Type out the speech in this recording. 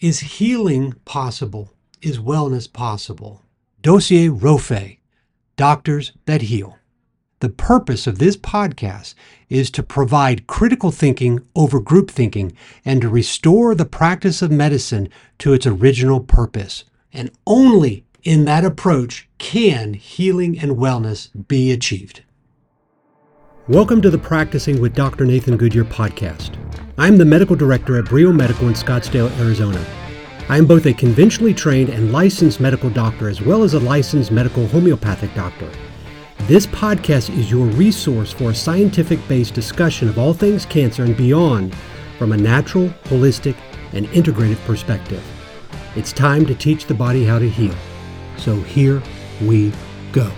Is healing possible? Is wellness possible? Dossier Rofe, Doctors That Heal. The purpose of this podcast is to provide critical thinking over group thinking and to restore the practice of medicine to its original purpose. And only in that approach can healing and wellness be achieved. Welcome to the Practicing with Dr. Nathan Goodyear podcast. I'm the medical director at Brio Medical in Scottsdale, Arizona. I am both a conventionally trained and licensed medical doctor as well as a licensed medical homeopathic doctor. This podcast is your resource for a scientific based discussion of all things cancer and beyond from a natural, holistic, and integrative perspective. It's time to teach the body how to heal. So here we go.